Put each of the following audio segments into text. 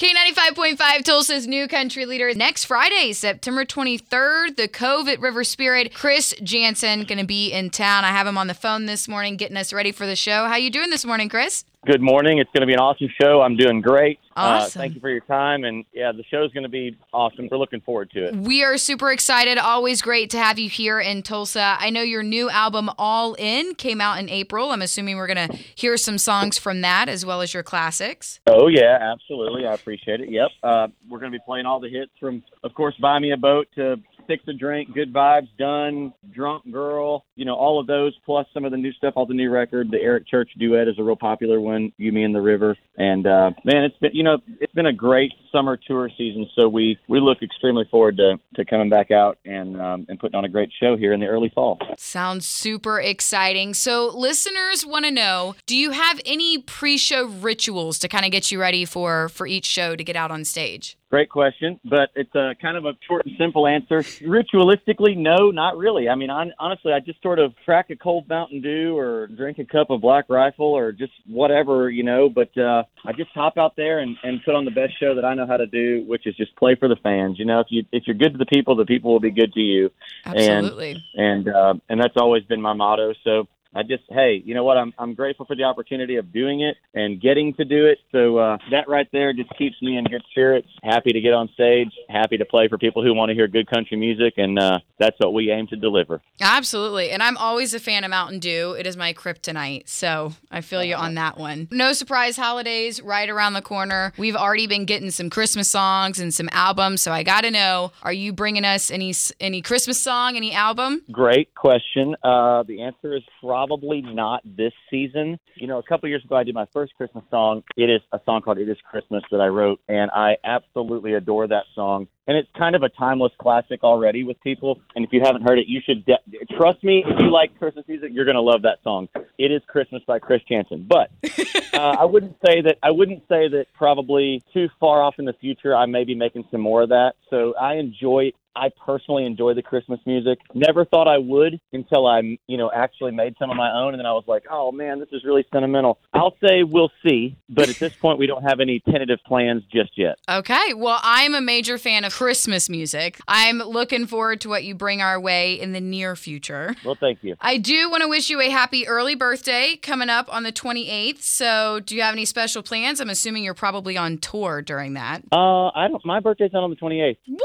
K95.5 Tulsa's new country leader. Next Friday, September 23rd, the Cove at River Spirit. Chris Janson going to be in town. I have him on the phone this morning getting us ready for the show. How you doing this morning, Chris? Good morning. It's going to be an awesome show. I'm doing great. Awesome. Uh, thank you for your time. And yeah, the show's going to be awesome. We're looking forward to it. We are super excited. Always great to have you here in Tulsa. I know your new album, All In, came out in April. I'm assuming we're going to hear some songs from that as well as your classics. Oh, yeah, absolutely. I appreciate it. Yep. Uh, we're going to be playing all the hits from, of course, Buy Me a Boat to Fix a Drink, Good Vibes, Done, Drunk Girl, you know, all of those, plus some of the new stuff, all the new record. The Eric Church duet is a real popular one, You, Me, and the River. And, uh, man, it's been, you know, it's been a great summer tour season. So we, we look extremely forward to, to coming back out and, um, and putting on a great show here in the early fall. Sounds super exciting. So, listeners want to know do you have any pre show rituals to kind of get you ready for, for each show to get out on stage? Great question, but it's a kind of a short and simple answer. Ritualistically, no, not really. I mean, on, honestly, I just sort of crack a cold Mountain Dew or drink a cup of Black Rifle or just whatever, you know. But uh, I just hop out there and, and put on the best show that I know how to do, which is just play for the fans. You know, if you if you're good to the people, the people will be good to you. Absolutely. And and uh, and that's always been my motto. So I just, hey, you know what? I'm I'm grateful for the opportunity of doing it and getting to do it. So uh, that right there just keeps me in good spirits. Happy to get on stage. Happy to play for people who want to hear good country music, and uh, that's what we aim to deliver. Absolutely. And I'm always a fan of Mountain Dew. It is my kryptonite. So I feel you on that one. No surprise holidays right around the corner. We've already been getting some Christmas songs and some albums. So I got to know are you bringing us any, any Christmas song, any album? Great question. Uh, the answer is probably not this season. You know, a couple years ago, I did my first Christmas song. It is a song called "It Is Christmas" that I wrote, and I absolutely adore that song. And it's kind of a timeless classic already with people. And if you haven't heard it, you should de- trust me. If you like Christmas music, you're going to love that song. "It Is Christmas" by Chris Janson. But uh, I wouldn't say that. I wouldn't say that. Probably too far off in the future, I may be making some more of that. So I enjoy I personally enjoy the Christmas music. Never thought I would until I, you know, actually made some of my own, and then I was like, oh man, this is really sentimental. I'll say we'll see, but at this point, we don't have any tentative plans just yet. Okay. Well, I'm a major fan of Christmas music. I'm looking forward to what you bring our way in the near future. Well, thank you. I do want to wish you a happy early birthday coming up on the 28th. So, do you have any special plans? I'm assuming you're probably on tour during that. Uh, I don't. My birthday's not on the 28th. What?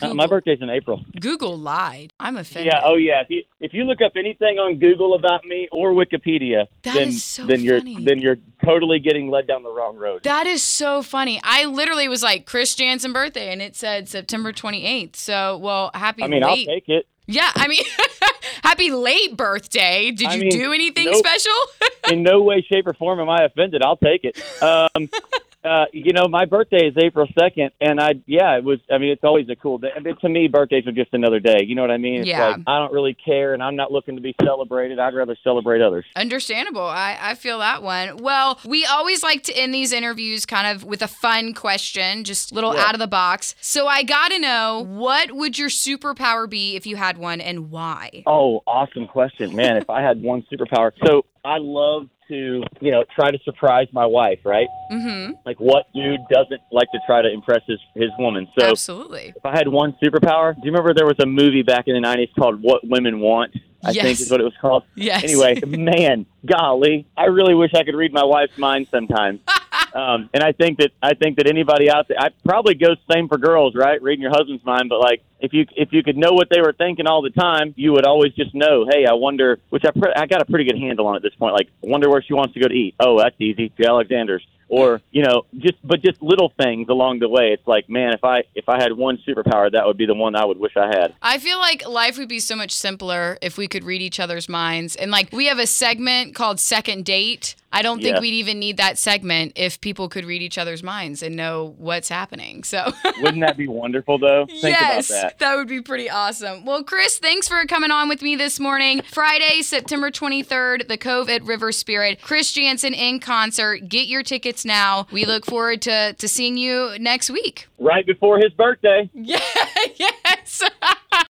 Uh, my birthday's in April. Google lied. I'm offended. Yeah. Oh, yeah. If you if you look up anything on Google about me or Wikipedia, That then is so then you're then you're totally getting led down the wrong road. That is so funny. I literally was like Chris Janson birthday and it said September 28th. So, well, happy I mean, I'll late. take it. yeah, I mean, happy late birthday. Did I you mean, do anything nope. special? in no way, shape, or form am I offended. I'll take it. Um, uh, you know, my birthday is April second, and I yeah, it was. I mean, it's always a cool day. I mean, to me, birthdays are just another day. You know what I mean? It's Yeah. like I don't really care, and I'm not looking to be celebrated. I'd rather celebrate others. Understandable. I, I feel that one. Well, we always like to end these interviews kind of with a fun question, just a little Yeah. out of the box. So I got to know what would your superpower be if you had one and why? Oh, awesome question, man! if I had one superpower, so I love to you know try to surprise my wife, right? Mm-hmm. Like, what dude doesn't like to try to impress his his woman? So. Absolutely. If I had one superpower, do you remember there was a movie back in the '90s called "What Women Want"? I Yes. think is what it was called. Yes. Anyway, man, golly, I really wish I could read my wife's mind sometimes. um, and I think that I think that anybody out there, I probably goes same for girls, right? Reading your husband's mind, but like if you if you could know what they were thinking all the time, you would always just know. Hey, I wonder. Which I pre- I got a pretty good handle on at this point. Like, wonder where she wants to go to eat. Oh, that's easy, to Alexander's. Or you know, just but just little things along the way. It's like, man, if I if I had one superpower, that would be the one I would wish I had. I feel like life would be so much simpler if we could read each other's minds. And like we have a segment called Second Date. I don't think Yeah. we'd even need that segment if people could read each other's minds and know what's happening. So Wouldn't that be wonderful, though? Think yes, about that. would be pretty awesome. Well, Chris, thanks for coming on with me this morning. Friday, September 23rd, the Cove at River Spirit. Chris Janson in concert. Get your tickets now. We look forward to, to seeing you next week. Right before his birthday. Yeah, yes.